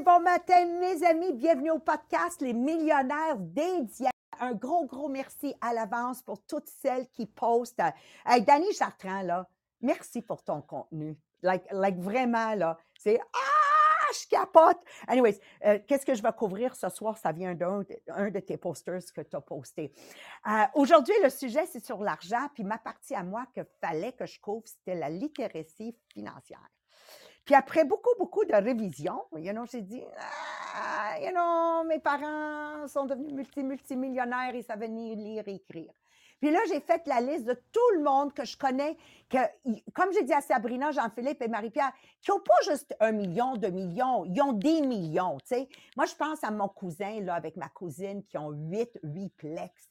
bon matin, mes amis. Bienvenue au podcast Les millionnaires d'India. Un gros, gros merci à l'avance pour toutes celles qui postent. Hey, Dani Chartrand, là, merci pour ton contenu. Like, like vraiment, là, c'est Ah, je capote. Anyways, euh, qu'est-ce que je vais couvrir ce soir? Ça vient d'un un de tes posters que tu as posté. Euh, Aujourd'hui, le sujet, c'est sur l'argent. Puis ma partie à moi que fallait que je couvre, c'était la littératie financière. Puis après beaucoup, beaucoup de révisions, you know, j'ai dit, ah, you know, mes parents sont devenus multi, multimillionnaires, ils savaient ni lire et écrire. Puis là, j'ai fait la liste de tout le monde que je connais, que, comme j'ai dit à Sabrina, Jean-Philippe et Marie-Pierre, qui n'ont pas juste un million, deux millions, ils ont des millions, tu sais. Moi, je pense à mon cousin, là, avec ma cousine, qui ont huit, huit plex,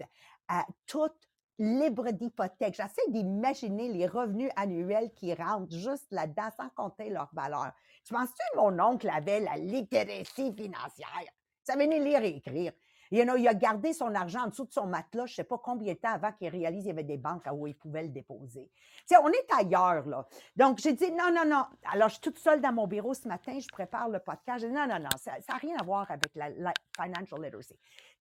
à toutes libre d'hypothèque. J'essaie d'imaginer les revenus annuels qui rentrent juste là-dedans sans compter leur valeur. Tu penses-tu mon oncle avait la littératie financière? Ça venait lire et écrire. Il a gardé son argent en dessous de son matelas, je ne sais pas combien de temps avant qu'il réalise qu'il y avait des banques où il pouvait le déposer. Tu on est ailleurs, là. Donc, j'ai dit non, non, non. Alors, je suis toute seule dans mon bureau ce matin, je prépare le podcast. Non, non, non, ça n'a rien à voir avec la, la, financial literacy.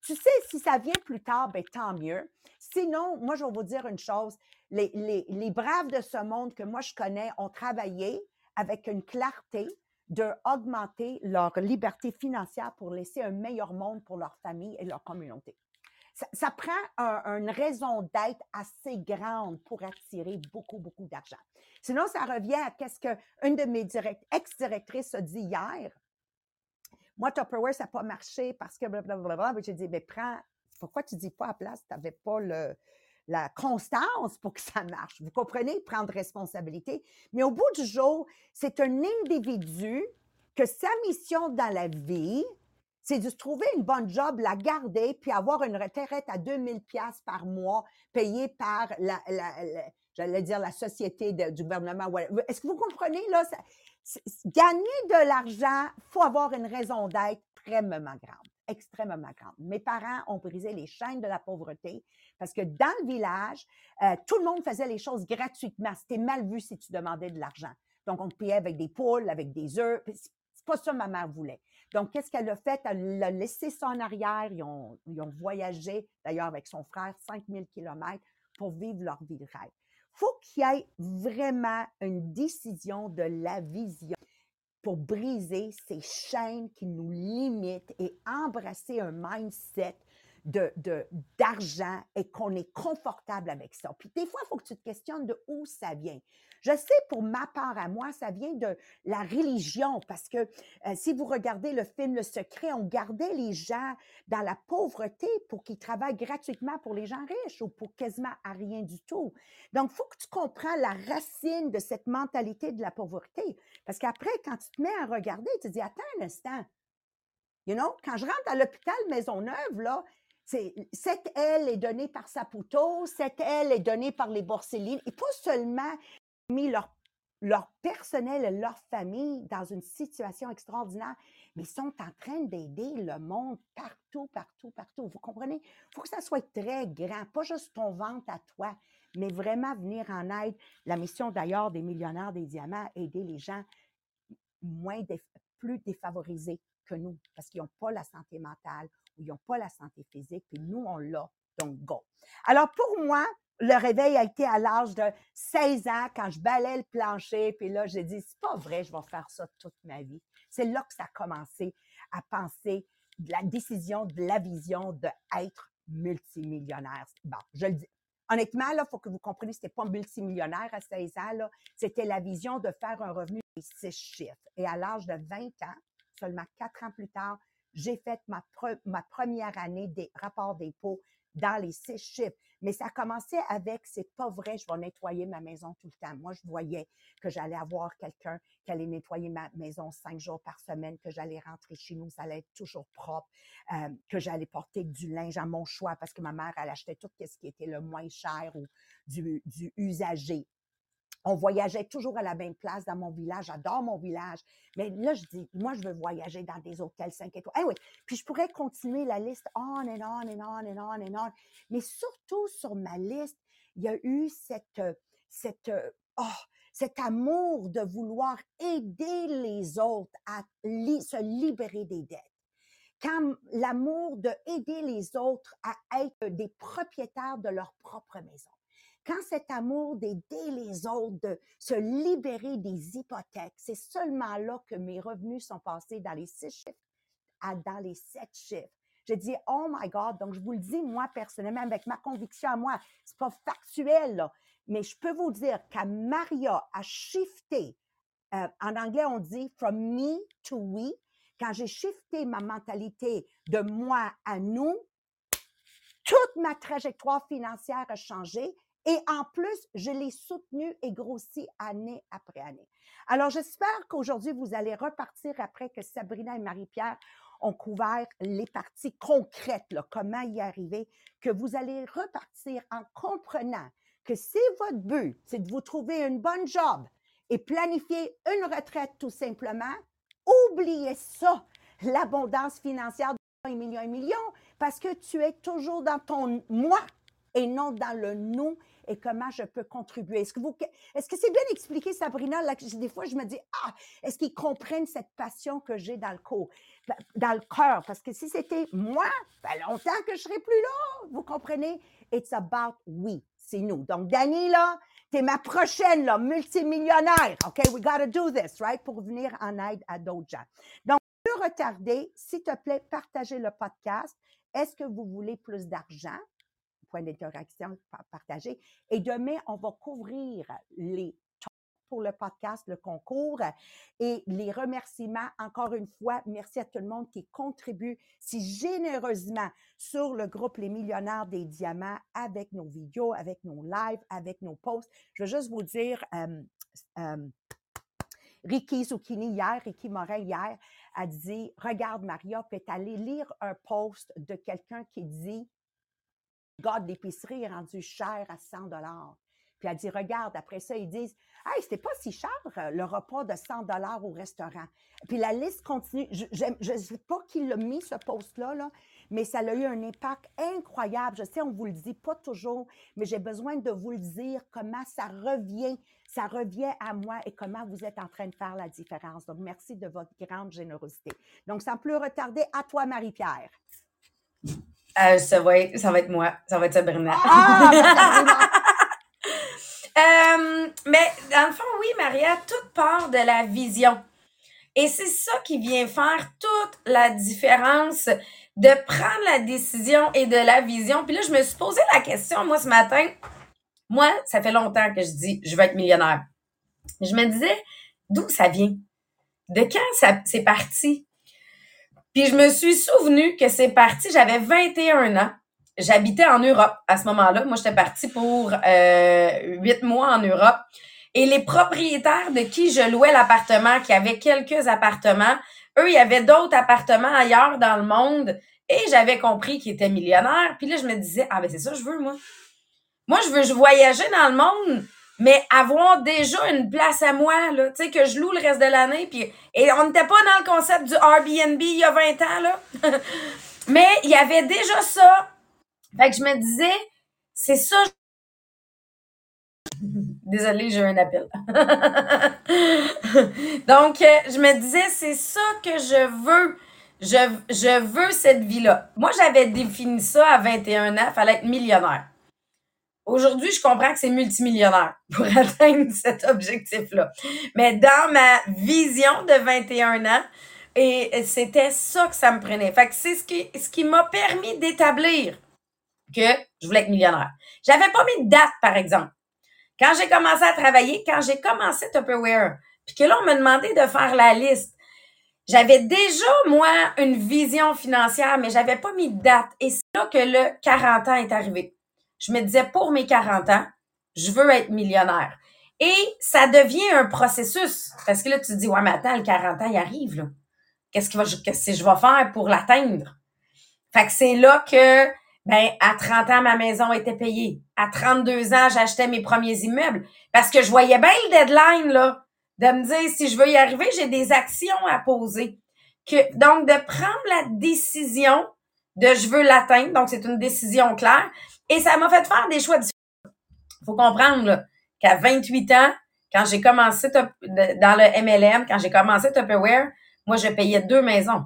Tu sais, si ça vient plus tard, ben, tant mieux. Sinon, moi, je vais vous dire une chose. Les, les, les braves de ce monde que moi, je connais ont travaillé avec une clarté, d'augmenter leur liberté financière pour laisser un meilleur monde pour leur famille et leur communauté. Ça, prend un, une raison d'être assez grande pour attirer beaucoup, beaucoup d'argent. Sinon, ça revient à qu'est-ce qu'une de mes ex-directrices a dit hier. Moi, Tupperware, ça n'a pas marché parce que blablabla. J'ai dit, mais prends, pourquoi tu dis pas à place, tu n'avais pas le, la constance pour que ça marche. Vous comprenez? Prendre responsabilité. Mais au bout du jour, c'est un individu que sa mission dans la vie, c'est de trouver une bonne job, la garder, puis avoir une retraite à 2000 pièces par mois payée par la, j'allais dire la société du gouvernement. Est-ce que vous comprenez là? gagner de l'argent, faut avoir une raison d'être extrêmement grande extrêmement grande. Mes parents ont brisé les chaînes de la pauvreté parce que dans le village, euh, tout le monde faisait les choses gratuitement. C'était mal vu si tu demandais de l'argent. Donc, on te payait avec des poules, avec des œufs. C'est pas ça que ma mère voulait. Donc, qu'est-ce qu'elle a fait? Elle a laissé ça en arrière. Ils ont, ils ont voyagé, d'ailleurs, avec son frère, 5000 kilomètres pour vivre leur vie de rêve. Faut qu'il y ait vraiment une décision de la vision pour briser ces chaînes qui nous limitent et embrasser un mindset d'argent et qu'on est confortable avec ça. Puis des fois, il faut que tu te questionnes de où ça vient. Je sais pour ma part à moi, ça vient de la religion parce que euh, si vous regardez le film Le Secret, on gardait les gens dans la pauvreté pour qu'ils travaillent gratuitement pour les gens riches ou pour quasiment à rien du tout. Donc, faut que tu comprennes la racine de cette mentalité de la pauvreté. Parce qu'après, quand tu te mets à regarder, tu te dis, attends un instant. You know, quand je rentre à l'hôpital Maisonneuve, là, cette aile est donnée par Saputo, cette aile est donnée par les Borsellines, et pas seulement mis leur, leur personnel leur famille dans une situation extraordinaire, mais ils sont en train d'aider le monde partout, partout, partout. Vous comprenez? Il faut que ça soit très grand, pas juste ton ventre à toi, mais vraiment venir en aide. La mission d'ailleurs des millionnaires des diamants, aider les gens moins plus défavorisés que nous, parce qu'ils n'ont pas la santé mentale ou ils n'ont pas la santé physique, puis nous, on l'a. Donc, go. Alors, pour moi, le réveil a été à l'âge de 16 ans quand je balais le plancher. Puis là, j'ai dit, c'est pas vrai, je vais faire ça toute ma vie. C'est là que ça a commencé à penser de la décision, de la vision d'être multimillionnaire. Bon, je le dis. Honnêtement, là, il faut que vous compreniez, c'était pas multimillionnaire à 16 ans. C'était la vision de faire un revenu de six chiffres. Et à l'âge de 20 ans, seulement quatre ans plus tard, j'ai fait ma, ma première année des rapports d'impôts dans les six chiffres. Mais ça a commencé avec, c'est pas vrai, je vais nettoyer ma maison tout le temps. Moi, je voyais que j'allais avoir quelqu'un qui allait nettoyer ma maison cinq jours par semaine, que j'allais rentrer chez nous, ça allait être toujours propre, euh, que j'allais porter du linge à mon choix parce que ma mère, elle achetait tout ce qui était le moins cher ou du, du usagé on voyageait toujours à la même place dans mon village. J'adore mon village. Mais là, je dis, moi, je veux voyager dans des hôtels 5 étoiles. Eh oui. Puis je pourrais continuer la liste on and on and on and on and on. Mais surtout sur ma liste, il y a eu cette, cette, oh, cet amour de vouloir aider les autres à se libérer des dettes. Quand l'amour de aider les autres à être des propriétaires de leur propre maison. Quand cet amour d'aider les autres, de se libérer des hypothèques, c'est seulement là que mes revenus sont passés dans les six chiffres à dans les sept chiffres. J'ai dit, oh my God, donc je vous le dis, moi, personnellement, avec ma conviction à moi, c'est pas factuel, là, mais je peux vous dire qu'à Maria a shifté, euh, en anglais, on dit from me to we, quand j'ai shifté ma mentalité de moi à nous, toute ma trajectoire financière a changé et en plus, je l'ai soutenu et grossi année après année. Alors, j'espère qu'aujourd'hui, vous allez repartir après que Sabrina et Marie-Pierre ont couvert les parties concrètes, comment y arriver, que vous allez repartir en comprenant que si votre but, c'est de vous trouver une bonne job et planifier une retraite tout simplement, oubliez ça, l'abondance financière de millions et millions, parce que tu es toujours dans ton moi et non dans le nous et comment je peux contribuer. Est-ce que vous, est-ce que c'est bien expliqué, Sabrina? Des fois, je me dis, ah, est-ce qu'ils comprennent cette passion que j'ai dans le dans le cœur? Parce que si c'était moi, ben longtemps que je serais plus là. Vous comprenez? It's about we. C'est nous. Donc, Dani, là, t'es ma prochaine, là, multimillionnaire. OK, we gotta do this, right? Pour venir en aide à d'autres gens. Donc, plus retarder, s'il te plaît, partagez le podcast. Est-ce que vous voulez plus d'argent? Point d'interaction partagé. Et demain, on va couvrir les pour le podcast, le concours et les remerciements. Encore une fois, merci à tout le monde qui contribue si généreusement sur le groupe Les Millionnaires des Diamants avec nos vidéos, avec nos lives, avec nos posts. Je veux juste vous dire, Ricky Zucchini hier, Ricky Morin hier, a dit, regarde Maria, peut aller lire un post de quelqu'un qui dit, gars d'épicerie est rendu cher à 100 dollars. Puis elle dit, regarde, après ça, ils disent, hey, c'était pas si cher euh, le repas de 100 dollars au restaurant. Puis la liste continue. Je ne sais pas qui l'a mis, ce post-là, là, mais ça a eu un impact incroyable. Je sais, on vous le dit pas toujours, mais j'ai besoin de vous le dire, comment ça revient, ça revient à moi et comment vous êtes en train de faire la différence. Donc, merci de votre grande générosité. Donc, sans plus retarder, à toi, Marie-Pierre. Euh, ça, va être, ça va être moi. Ça va être Sabrina. Ah, ben, euh, mais dans le fond, oui, Maria, toute part de la vision. Et c'est ça qui vient faire toute la différence de prendre la décision et de la vision. Puis là, je me suis posé la question, moi, ce matin. Moi, ça fait longtemps que je dis, je veux être millionnaire. Je me disais, d'où ça vient? De quand ça, c'est parti? Puis je me suis souvenu que c'est parti, j'avais 21 ans. J'habitais en Europe à ce moment-là. Moi, j'étais partie pour euh, 8 mois en Europe. Et les propriétaires de qui je louais l'appartement, qui avaient quelques appartements, eux, il y avait d'autres appartements ailleurs dans le monde. Et j'avais compris qu'ils étaient millionnaires. Puis là, je me disais, ah ben c'est ça que je veux, moi. Moi, je veux je voyager dans le monde mais avoir déjà une place à moi, là, tu sais, que je loue le reste de l'année, puis et on n'était pas dans le concept du Airbnb il y a 20 ans, là. mais il y avait déjà ça. Fait que je me disais, c'est ça. Désolée, j'ai un appel. Donc, euh, je me disais, c'est ça que je veux. Je, je veux cette vie-là. Moi, j'avais défini ça à 21 ans, fallait être millionnaire. Aujourd'hui, je comprends que c'est multimillionnaire pour atteindre cet objectif-là. Mais dans ma vision de 21 ans, et c'était ça que ça me prenait. Fait que c'est ce qui, ce qui m'a permis d'établir que je voulais être millionnaire. J'avais pas mis de date, par exemple. Quand j'ai commencé à travailler, quand j'ai commencé Tupperware, puis que là, on me demandait de faire la liste, j'avais déjà, moi, une vision financière, mais j'avais pas mis de date. Et c'est là que le 40 ans est arrivé je me disais, pour mes 40 ans, je veux être millionnaire. Et ça devient un processus. Parce que là, tu te dis, ouais, mais attends, le 40 ans, il arrive, là. Qu'est-ce que, je vais faire pour l'atteindre? Fait que c'est là que, ben, à 30 ans, ma maison était payée. À 32 ans, j'achetais mes premiers immeubles. Parce que je voyais bien le deadline, là. De me dire, si je veux y arriver, j'ai des actions à poser. Que, donc, de prendre la décision de je veux l'atteindre. Donc, c'est une décision claire. Et ça m'a fait faire des choix différents. faut comprendre qu'à 28 ans, quand j'ai commencé dans le MLM, quand j'ai commencé Tupperware, moi, je payais deux maisons.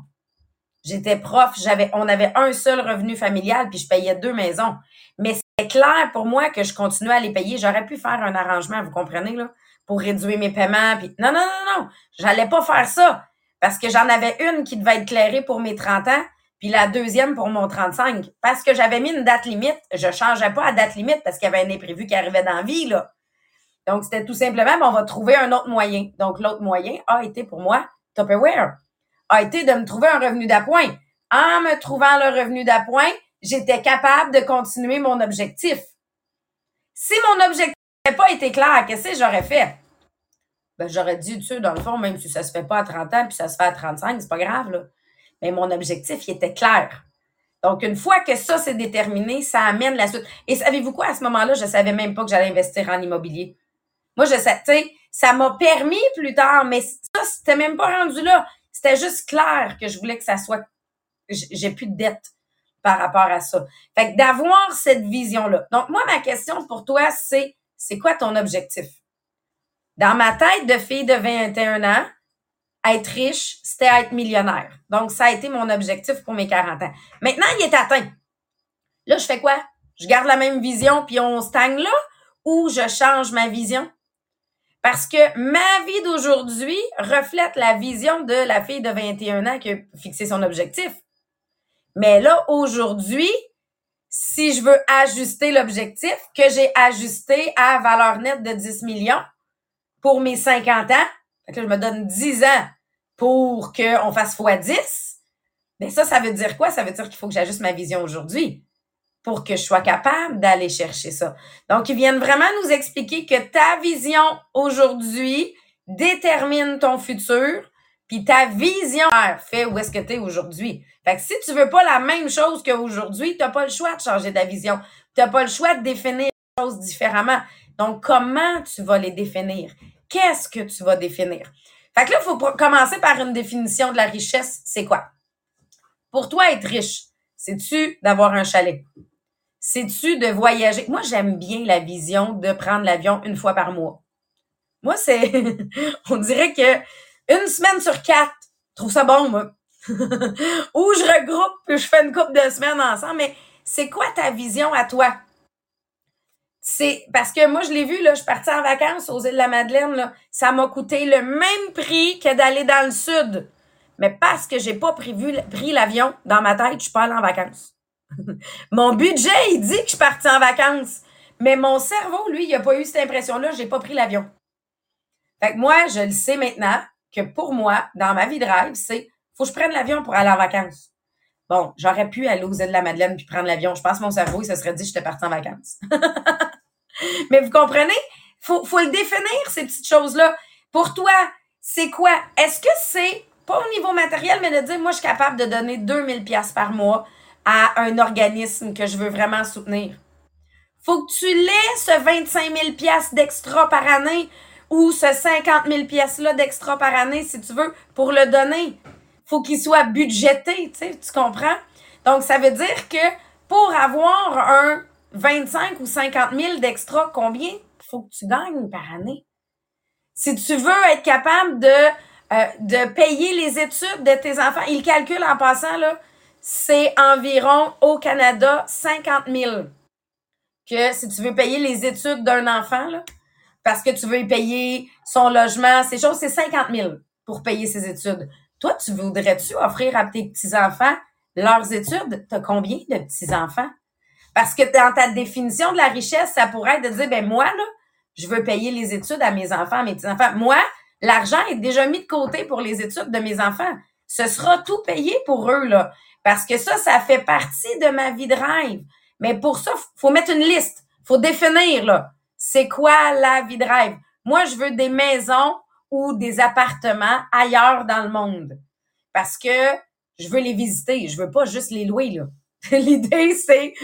J'étais prof, j'avais, on avait un seul revenu familial, puis je payais deux maisons. Mais c'est clair pour moi que je continuais à les payer. J'aurais pu faire un arrangement, vous comprenez, là, pour réduire mes paiements. Puis non, non, non, non, j'allais pas faire ça. Parce que j'en avais une qui devait être clairée pour mes 30 ans, puis la deuxième pour mon 35. Parce que j'avais mis une date limite. Je changeais pas à date limite parce qu'il y avait un imprévu qui arrivait dans la vie, là. Donc, c'était tout simplement, on va trouver un autre moyen. Donc, l'autre moyen a été pour moi Tupperware. A été de me trouver un revenu d'appoint. En me trouvant le revenu d'appoint, j'étais capable de continuer mon objectif. Si mon objectif n'avait pas été clair, qu'est-ce que j'aurais fait? Ben, j'aurais dit, tu sais, dans le fond, même si ça se fait pas à 30 ans puis ça se fait à 35, c'est pas grave, là. Mais mon objectif, il était clair. Donc, une fois que ça, c'est déterminé, ça amène la suite. Et savez-vous quoi? À ce moment-là, je savais même pas que j'allais investir en immobilier. Moi, je sais, ça m'a permis plus tard, mais ça, c'était même pas rendu là. C'était juste clair que je voulais que ça soit, j'ai plus de dette par rapport à ça. Fait que d'avoir cette vision-là. Donc, moi, ma question pour toi, c'est, c'est quoi ton objectif? Dans ma tête de fille de 21 ans, être riche, c'était être millionnaire. Donc, ça a été mon objectif pour mes 40 ans. Maintenant, il est atteint. Là, je fais quoi? Je garde la même vision puis on stagne là ou je change ma vision? Parce que ma vie d'aujourd'hui reflète la vision de la fille de 21 ans qui a fixé son objectif. Mais là, aujourd'hui, si je veux ajuster l'objectif que j'ai ajusté à valeur nette de 10 millions pour mes 50 ans, que je me donne 10 ans pour qu'on fasse x 10, mais ça, ça veut dire quoi? Ça veut dire qu'il faut que j'ajuste ma vision aujourd'hui pour que je sois capable d'aller chercher ça. Donc, ils viennent vraiment nous expliquer que ta vision aujourd'hui détermine ton futur, puis ta vision fait où est-ce que tu es aujourd'hui. Fait que si tu veux pas la même chose qu'aujourd'hui, tu n'as pas le choix de changer ta vision. Tu n'as pas le choix de définir les choses différemment. Donc, comment tu vas les définir? Qu'est-ce que tu vas définir? Fait que là, il faut commencer par une définition de la richesse. C'est quoi? Pour toi, être riche, c'est-tu d'avoir un chalet? c'est-tu de voyager? Moi, j'aime bien la vision de prendre l'avion une fois par mois. Moi, c'est, on dirait que une semaine sur quatre, je trouve ça bon, moi. Ou je regroupe puis je fais une couple de semaines ensemble, mais c'est quoi ta vision à toi? C'est parce que moi, je l'ai vu, là, je suis partie en vacances aux îles de la Madeleine, là, ça m'a coûté le même prix que d'aller dans le sud. Mais parce que j'ai pas pris l'avion dans ma tête, je suis pas allée en vacances. mon budget, il dit que je suis partie en vacances. Mais mon cerveau, lui, il n'a pas eu cette impression-là, j'ai pas pris l'avion. Fait que moi, je le sais maintenant que pour moi, dans ma vie de rêve, c'est faut que je prenne l'avion pour aller en vacances. Bon, j'aurais pu aller aux îles de la Madeleine puis prendre l'avion. Je pense que mon cerveau, il se serait dit que j'étais partie en vacances. Mais vous comprenez? Faut, faut le définir, ces petites choses-là. Pour toi, c'est quoi? Est-ce que c'est, pas au niveau matériel, mais de dire, moi, je suis capable de donner 2000 pièces par mois à un organisme que je veux vraiment soutenir? Faut que tu l'aies, ce 25 000 pièces d'extra par année ou ce 50 000 pièces-là d'extra par année, si tu veux, pour le donner. Faut qu'il soit budgété, tu sais, tu comprends? Donc, ça veut dire que pour avoir un 25 ou 50 000 d'extra, combien faut que tu gagnes par année? Si tu veux être capable de, euh, de payer les études de tes enfants, il calcule en passant, là, c'est environ au Canada 50 000 que si tu veux payer les études d'un enfant, là, parce que tu veux payer son logement, ces choses, c'est 50 000 pour payer ses études. Toi, tu voudrais-tu offrir à tes petits-enfants leurs études? Tu as combien de petits-enfants? Parce que dans ta définition de la richesse, ça pourrait être de dire, ben moi, là, je veux payer les études à mes enfants, à mes petits-enfants. Moi, l'argent est déjà mis de côté pour les études de mes enfants. Ce sera tout payé pour eux, là. Parce que ça, ça fait partie de ma vie de rêve. Mais pour ça, faut mettre une liste. Faut définir, là. C'est quoi la vie de rêve? Moi, je veux des maisons ou des appartements ailleurs dans le monde. Parce que je veux les visiter. Je veux pas juste les louer, là. L'idée, c'est,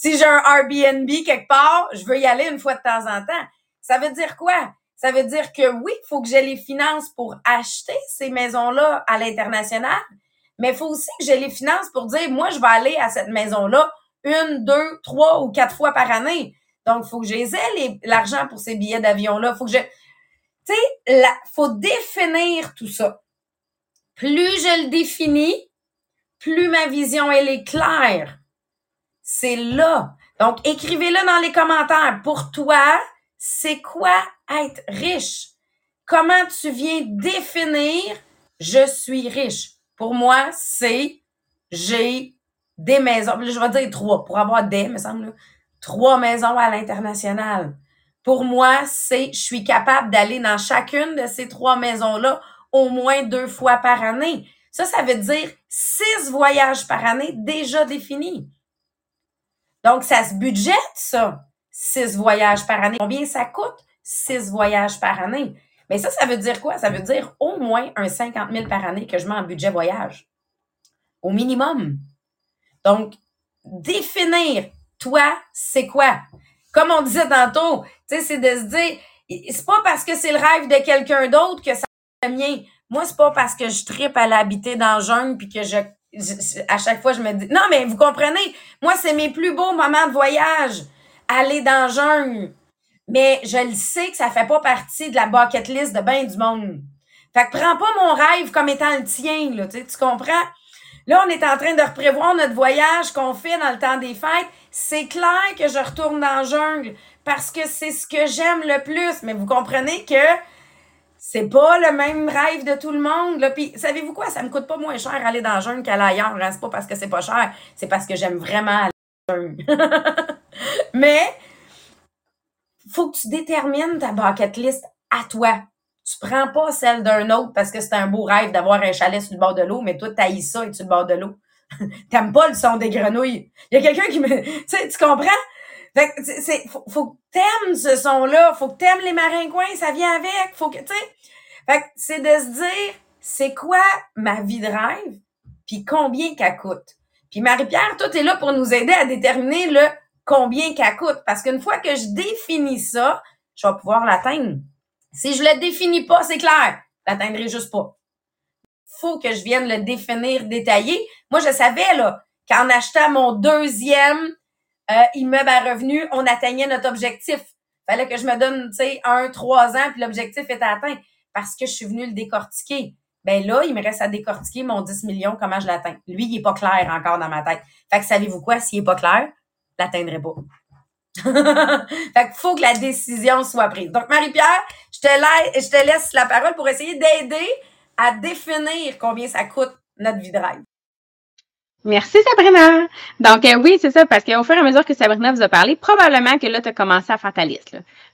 si j'ai un Airbnb quelque part, je veux y aller une fois de temps en temps. Ça veut dire quoi? Ça veut dire que oui, il faut que j'ai les finances pour acheter ces maisons-là à l'international, mais il faut aussi que j'ai les finances pour dire, moi, je vais aller à cette maison-là une, deux, trois ou quatre fois par année. Donc, il faut que j'ai l'argent pour ces billets d'avion-là. faut que je... Tu sais, faut définir tout ça. Plus je le définis, plus ma vision, elle est claire. C'est là. Donc, écrivez-le dans les commentaires. Pour toi, c'est quoi être riche? Comment tu viens définir je suis riche? Pour moi, c'est j'ai des maisons. Je vais dire trois. Pour avoir des, me semble, trois maisons à l'international. Pour moi, c'est je suis capable d'aller dans chacune de ces trois maisons-là au moins deux fois par année. Ça, ça veut dire six voyages par année déjà définis. Donc, ça se budgète, ça, six voyages par année. Combien ça coûte? Six voyages par année. Mais ça, ça veut dire quoi? Ça veut dire au moins un 50 000 par année que je mets en budget voyage. Au minimum. Donc, définir, toi, c'est quoi? Comme on disait tantôt, tu sais, c'est de se dire, c'est pas parce que c'est le rêve de quelqu'un d'autre que ça le mien. Moi, c'est pas parce que je tripe à l'habiter dans le jungle puis que je, à chaque fois je me dis non mais vous comprenez, moi c'est mes plus beaux moments de voyage, aller dans le jungle. Mais je le sais que ça fait pas partie de la bucket list de bien du monde. Fait que prends pas mon rêve comme étant le tien là, tu, comprends? Là, on est en train de reprévoir notre voyage qu'on fait dans le temps des fêtes. C'est clair que je retourne dans le jungle parce que c'est ce que j'aime le plus. Mais vous comprenez que c'est pas le même rêve de tout le monde. Là. Puis, savez-vous quoi? Ça me coûte pas moins cher aller dans le jungle qu'aller ailleurs. Hein? C'est pas parce que c'est pas cher, c'est parce que j'aime vraiment aller dans le jungle. Mais, faut que tu détermines ta bucket list à toi. Tu prends pas celle d'un autre parce que c'est un beau rêve d'avoir un chalet sur le bord de l'eau, mais toi, t'haïs ça et sur le bord de l'eau. T'aimes pas le son des grenouilles. Il y a quelqu'un qui me... Tu sais, tu comprends? Fait que, c'est, faut, faut que t'aimes ce son-là. Faut que t'aimes les maringouins, ça vient avec. Faut que, tu sais. Fait que c'est de se dire, c'est quoi ma vie de rêve, puis combien qu'elle coûte? Puis Marie-Pierre, toi, t'es là pour nous aider à déterminer le combien qu'elle coûte. Parce qu'une fois que je définis ça, je vais pouvoir l'atteindre. Si je le définis pas, c'est clair, l'atteindrai juste pas. Faut que je vienne le définir, détailler. Moi, je savais, là, qu'en achetant mon deuxième euh, immeuble à revenu, on atteignait notre objectif. Fallait que je me donne, tu sais, un, trois ans, puis l'objectif était atteint parce que je suis venue le décortiquer. Ben là, il me reste à décortiquer mon 10 millions, comment je l'atteins? Lui, il est pas clair encore dans ma tête. Fait que savez-vous quoi? S'il est pas clair, je l'atteindrai pas. fait qu'il faut que la décision soit prise. Donc, Marie-Pierre, je te, laisse, je te laisse la parole pour essayer d'aider à définir combien ça coûte notre vie de rêve. Merci Sabrina. Donc euh, oui, c'est ça, parce qu'au fur et à mesure que Sabrina vous a parlé, probablement que là, tu as commencé à faire ta.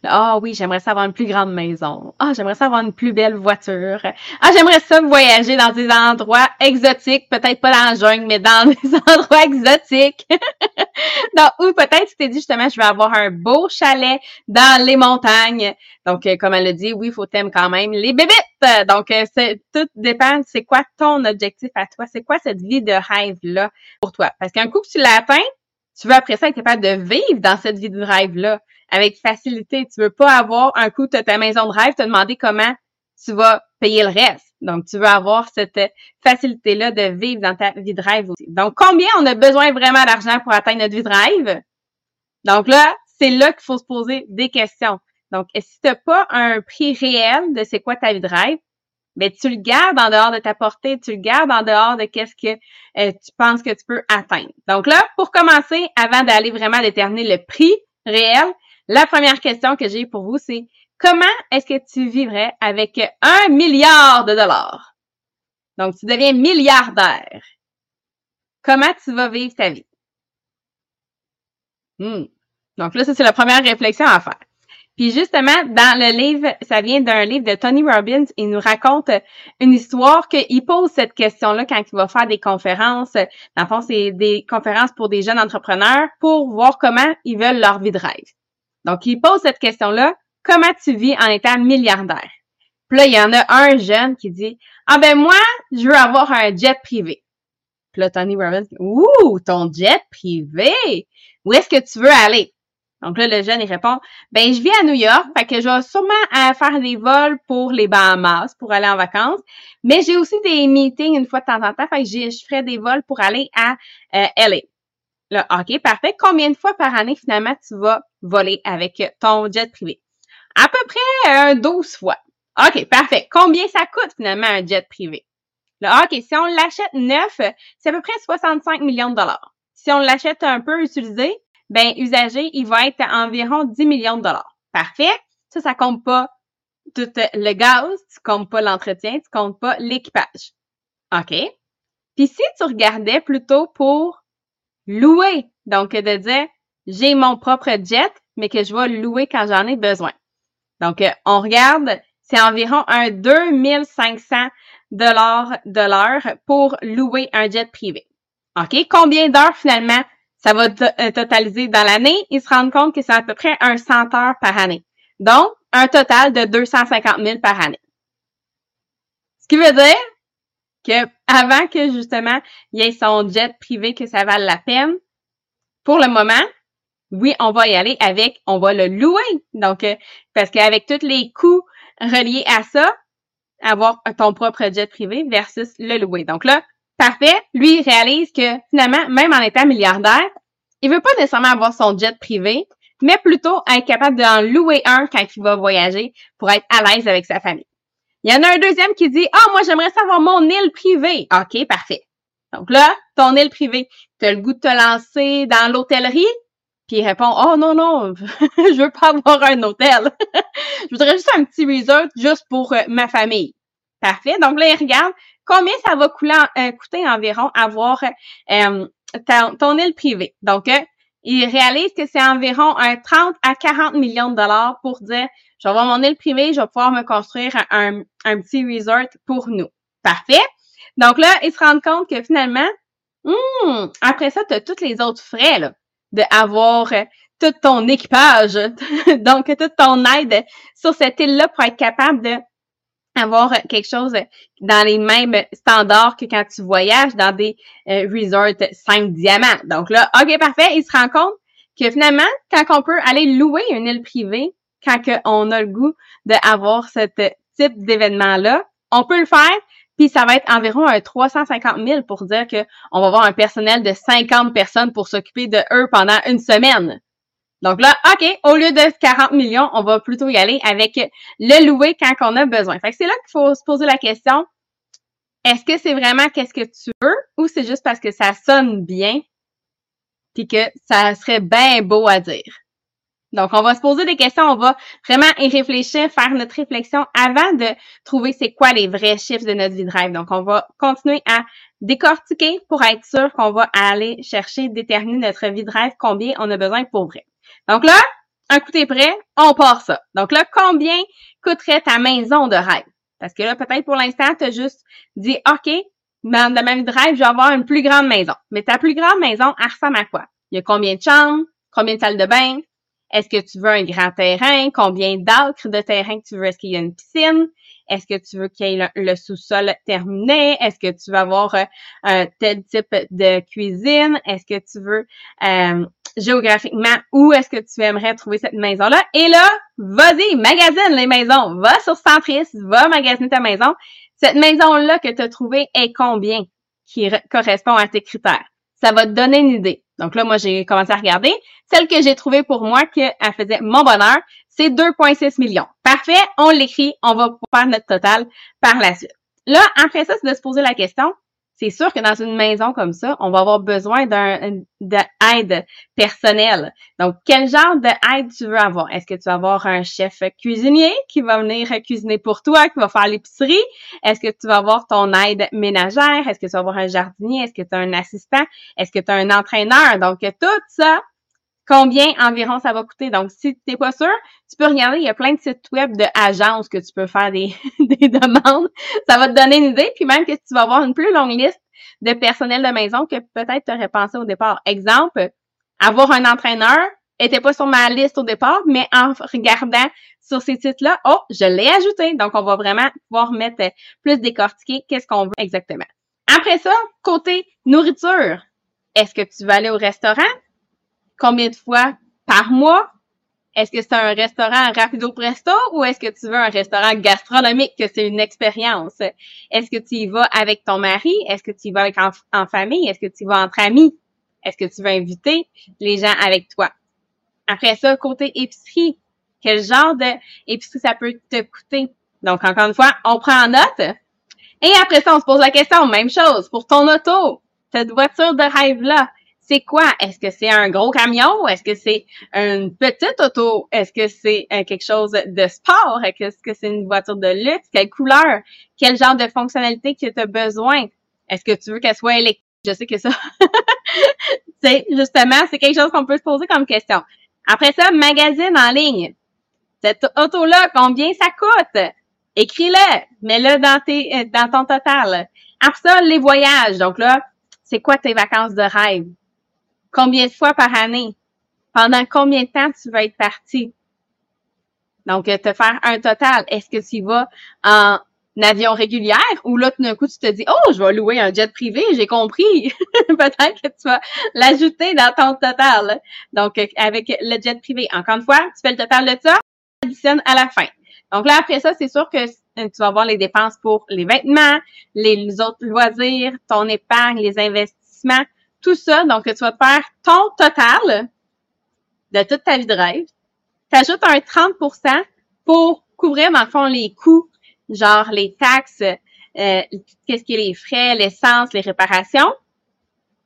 Ah oui, j'aimerais ça avoir une plus grande maison. Ah, j'aimerais ça avoir une plus belle voiture. Ah, j'aimerais ça voyager dans des endroits exotiques, peut-être pas dans le jungle, mais dans des endroits exotiques. Donc, ou peut-être tu t'es dit justement, je vais avoir un beau chalet dans les montagnes. Donc, euh, comme elle le dit, oui, il faut t'aimer quand même les bébites. Donc, euh, tout dépend, c'est quoi ton objectif à toi? C'est quoi cette vie de rêve-là pour toi? Parce qu'un coup que tu l'atteins, tu veux après ça être capable de vivre dans cette vie de rêve-là avec facilité. Tu veux pas avoir un coup de ta maison de rêve, te demander comment tu vas payer le reste. Donc, tu veux avoir cette facilité-là de vivre dans ta vie de rêve aussi. Donc, combien on a besoin vraiment d'argent pour atteindre notre vie de rêve? Donc là, c'est là qu'il faut se poser des questions. Donc, si tu n'as pas un prix réel de c'est quoi ta vie de rêve, mais tu le gardes en dehors de ta portée, tu le gardes en dehors de qu'est-ce que euh, tu penses que tu peux atteindre. Donc là, pour commencer, avant d'aller vraiment déterminer le prix réel, la première question que j'ai pour vous, c'est comment est-ce que tu vivrais avec un milliard de dollars? Donc, tu deviens milliardaire. Comment tu vas vivre ta vie? Hmm. Donc là, ça, c'est la première réflexion à faire. Puis justement, dans le livre, ça vient d'un livre de Tony Robbins, il nous raconte une histoire qu'il pose cette question-là quand il va faire des conférences. Dans le fond, c'est des conférences pour des jeunes entrepreneurs pour voir comment ils veulent leur vie de rêve. Donc, il pose cette question-là, comment tu vis en étant milliardaire? Puis là, il y en a un jeune qui dit, ah ben moi, je veux avoir un jet privé. Puis là, Tony Robbins, ouh, ton jet privé, où est-ce que tu veux aller? Donc là, le jeune, il répond, ben, je vis à New York, fait que je vais sûrement euh, faire des vols pour les Bahamas, pour aller en vacances. Mais j'ai aussi des meetings une fois de temps en temps, fait que je ferai des vols pour aller à euh, LA. Là, OK, parfait. Combien de fois par année, finalement, tu vas voler avec ton jet privé? À peu près 12 euh, fois. OK, parfait. Combien ça coûte finalement un jet privé? Là, OK, si on l'achète neuf, c'est à peu près 65 millions de dollars. Si on l'achète un peu utilisé, ben usagé, il va être à environ 10 millions de dollars. Parfait. Ça, ça compte pas tout le gaz, tu comptes pas l'entretien, tu comptes pas l'équipage. OK? Puis si tu regardais plutôt pour louer, donc de dire j'ai mon propre jet, mais que je vais louer quand j'en ai besoin. Donc, euh, on regarde, c'est environ un 2500 dollars de l'heure pour louer un jet privé. OK? Combien d'heures finalement ça va euh, totaliser dans l'année? Ils se rendent compte que c'est à peu près un 100 heures par année. Donc, un total de 250 000 par année. Ce qui veut dire que avant que justement il y ait son jet privé que ça vale la peine, pour le moment, oui, on va y aller avec, on va le louer. Donc, euh, parce qu'avec tous les coûts reliés à ça, avoir ton propre jet privé versus le louer. Donc là, parfait. Lui, il réalise que finalement, même en étant milliardaire, il veut pas nécessairement avoir son jet privé, mais plutôt être capable d'en louer un quand il va voyager pour être à l'aise avec sa famille. Il y en a un deuxième qui dit, ah, moi, j'aimerais savoir mon île privée. OK, parfait. Donc là, ton île privée, tu as le goût de te lancer dans l'hôtellerie? Puis il répond Oh non, non, je veux pas avoir un hôtel. je voudrais juste un petit resort juste pour euh, ma famille. Parfait. Donc là, il regarde combien ça va euh, coûter environ avoir euh, ton, île privée? Donc, il réalise que c'est environ un 30 à 40 millions de dollars pour dire je vais avoir mon île privée, je vais pouvoir me construire un, un petit resort pour nous. Parfait. Donc là, il se rend compte que finalement, hmm, après ça, tu as tous les autres frais. Là d'avoir euh, tout ton équipage, donc toute ton aide sur cette île-là pour être capable de avoir quelque chose dans les mêmes standards que quand tu voyages dans des euh, resorts 5 diamants. Donc là, OK, parfait, il se rend compte que finalement, quand on peut aller louer une île privée, quand on a le goût d'avoir ce type d'événement-là, on peut le faire, puis ça va être environ un 350 000 pour dire qu'on va avoir un personnel de 50 personnes pour s'occuper de eux pendant une semaine. Donc là, OK, au lieu de 40 millions, on va plutôt y aller avec le louer quand on a besoin. Fait que c'est là qu'il faut se poser la question. Est-ce que c'est vraiment qu'est-ce que tu veux ou c'est juste parce que ça sonne bien puis que ça serait bien beau à dire? Donc, on va se poser des questions, on va vraiment y réfléchir, faire notre réflexion avant de trouver c'est quoi les vrais chiffres de notre vie de rêve. Donc, on va continuer à décortiquer pour être sûr qu'on va aller chercher, déterminer notre vie de rêve, combien on a besoin pour vrai. Donc là, un coup t'es prêt, on part ça. Donc là, combien coûterait ta maison de rêve? Parce que là, peut-être pour l'instant, tu as juste dit, OK, dans vie de rêve, je vais avoir une plus grande maison. Mais ta plus grande maison, elle ressemble à quoi? Il y a combien de chambres? Combien de salles de bain? Est-ce que tu veux un grand terrain? Combien d'acres de terrain que tu veux? Est-ce qu'il y a une piscine? Est-ce que tu veux qu'il y ait le, sous-sol terminé? Est-ce que tu veux avoir euh, un tel type de cuisine? Est-ce que tu veux euh, géographiquement où est-ce que tu aimerais trouver cette maison-là? Et là, vas-y, magasine les maisons. Va sur Centris, va magasiner ta maison. Cette maison-là que tu as trouvée est combien qui correspond à tes critères? Ça va te donner une idée. Donc là, moi, j'ai commencé à regarder. Celle que j'ai trouvée pour moi, qu'elle faisait mon bonheur, c'est 2,6 millions. Parfait, on l'écrit, on va faire notre total par la suite. Là, après ça, c'est de se poser la question, c'est sûr que dans une maison comme ça, on va avoir besoin d'un d'aide personnelle. Donc, quel genre d'aide tu veux avoir? Est-ce que tu vas avoir un chef cuisinier qui va venir cuisiner pour toi, qui va faire l'épicerie? Est-ce que tu vas avoir ton aide ménagère? Est-ce que tu vas avoir un jardinier? Est-ce que tu as un assistant? Est-ce que tu as un entraîneur? Donc, tout ça, combien environ ça va coûter. Donc, si tu n'es pas sûr, tu peux regarder, il y a plein de sites web d'agences que tu peux faire des, des demandes. Ça va te donner une idée, puis même que tu vas avoir une plus longue liste de personnel de maison que peut-être tu aurais pensé au départ. Exemple, avoir un entraîneur était pas sur ma liste au départ, mais en regardant sur ces sites-là, oh, je l'ai ajouté. Donc, on va vraiment pouvoir mettre plus décortiquer qu'est-ce qu'on veut exactement. Après ça, côté nourriture, est-ce que tu vas aller au restaurant? Combien de fois par mois? Est-ce que c'est un restaurant rapido presto ou est-ce que tu veux un restaurant gastronomique que c'est une expérience? Est-ce que tu y vas avec ton mari? Est-ce que tu y vas avec en, famille? Est-ce que tu y vas entre amis? Est-ce que tu veux inviter les gens avec toi? Après ça, côté épicerie, quel genre d'épicerie ça peut te coûter? Donc, encore une fois, on prend en note. Et après ça, on se pose la question, même chose, pour ton auto, cette voiture de rêve-là, c'est quoi? Est-ce que c'est un gros camion? Est-ce que c'est une petite auto? Est-ce que c'est euh, quelque chose de sport? Est-ce que c'est une voiture de luxe? Quelle couleur? Quel genre de fonctionnalité que tu as besoin? Est-ce que tu veux qu'elle soit électrique? Je sais que ça, c'est justement, c'est quelque chose qu'on peut se poser comme question. Après ça, magazine en ligne. Cette auto-là, combien ça coûte? Écris-le, mets-le dans tes, euh, dans ton total. Après ça, les voyages. Donc là, c'est quoi tes vacances de rêve? Combien de fois par année? Pendant combien de temps tu vas être parti? Donc, te faire un total. Est-ce que tu vas en avion régulière ou là, tout d'un coup, tu te dis, oh, je vais louer un jet privé, j'ai compris. Peut-être que tu vas l'ajouter dans ton total. Donc, avec le jet privé. Encore une fois, tu fais le total de ça, tu additionnes à la fin. Donc là, après ça, c'est sûr que tu vas avoir les dépenses pour les vêtements, les autres loisirs, ton épargne, les investissements, tout ça. Donc, tu vas te faire ton total de toute ta vie de rêve. Tu ajoutes un 30% pour couvrir, dans le fond, les coûts, genre les taxes, euh, qu'est-ce qui est les frais, l'essence, les réparations.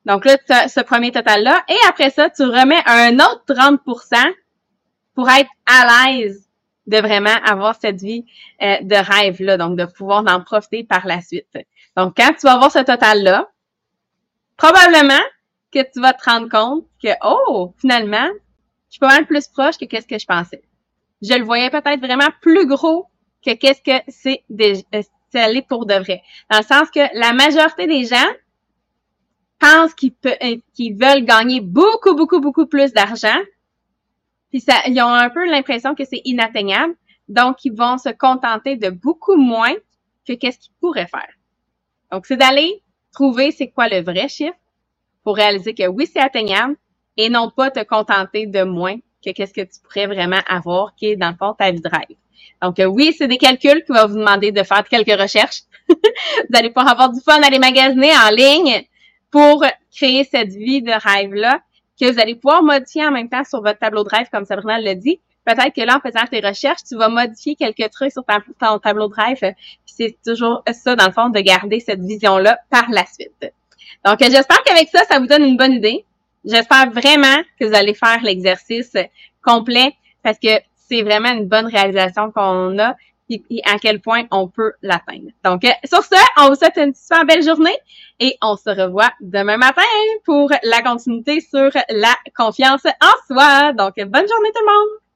Donc là, ce premier total-là. Et après ça, tu remets un autre 30% pour être à l'aise de vraiment avoir cette vie euh, de rêve-là, donc de pouvoir en profiter par la suite. Donc, quand tu vas avoir ce total-là, probablement que tu vas te rendre compte que, oh, finalement, je suis pas mal plus proche que qu'est-ce que je pensais. Je le voyais peut-être vraiment plus gros que qu'est-ce que c'est euh, allé pour de vrai. Dans le sens que la majorité des gens pensent qu'ils, euh, qu'ils veulent gagner beaucoup, beaucoup, beaucoup plus d'argent, puis ça, ils ont un peu l'impression que c'est inatteignable. Donc, ils vont se contenter de beaucoup moins que qu'est-ce qu'ils pourraient faire. Donc, c'est d'aller trouver c'est quoi le vrai chiffre pour réaliser que oui, c'est atteignable et non pas te contenter de moins que qu'est-ce que tu pourrais vraiment avoir qui est dans le fond ta vie de rêve. Donc, euh, oui, c'est des calculs qui vont vous demander de faire quelques recherches. vous allez pouvoir avoir du fun à les magasiner en ligne pour créer cette vie de rêve-là que vous allez pouvoir modifier en même temps sur votre tableau de rêve, comme Sabrina l'a dit. Peut-être que là, en faisant tes recherches, tu vas modifier quelques trucs sur ton, tableau de rêve. C'est toujours ça, dans le fond, de garder cette vision-là par la suite. Donc, j'espère qu'avec ça, ça vous donne une bonne idée. J'espère vraiment que vous allez faire l'exercice complet parce que c'est vraiment une bonne réalisation qu'on a et, à quel point on peut l'atteindre. Donc, sur ce, on vous souhaite une super belle journée et on se revoit demain matin pour la continuité sur la confiance en soi. Donc, bonne journée tout le monde!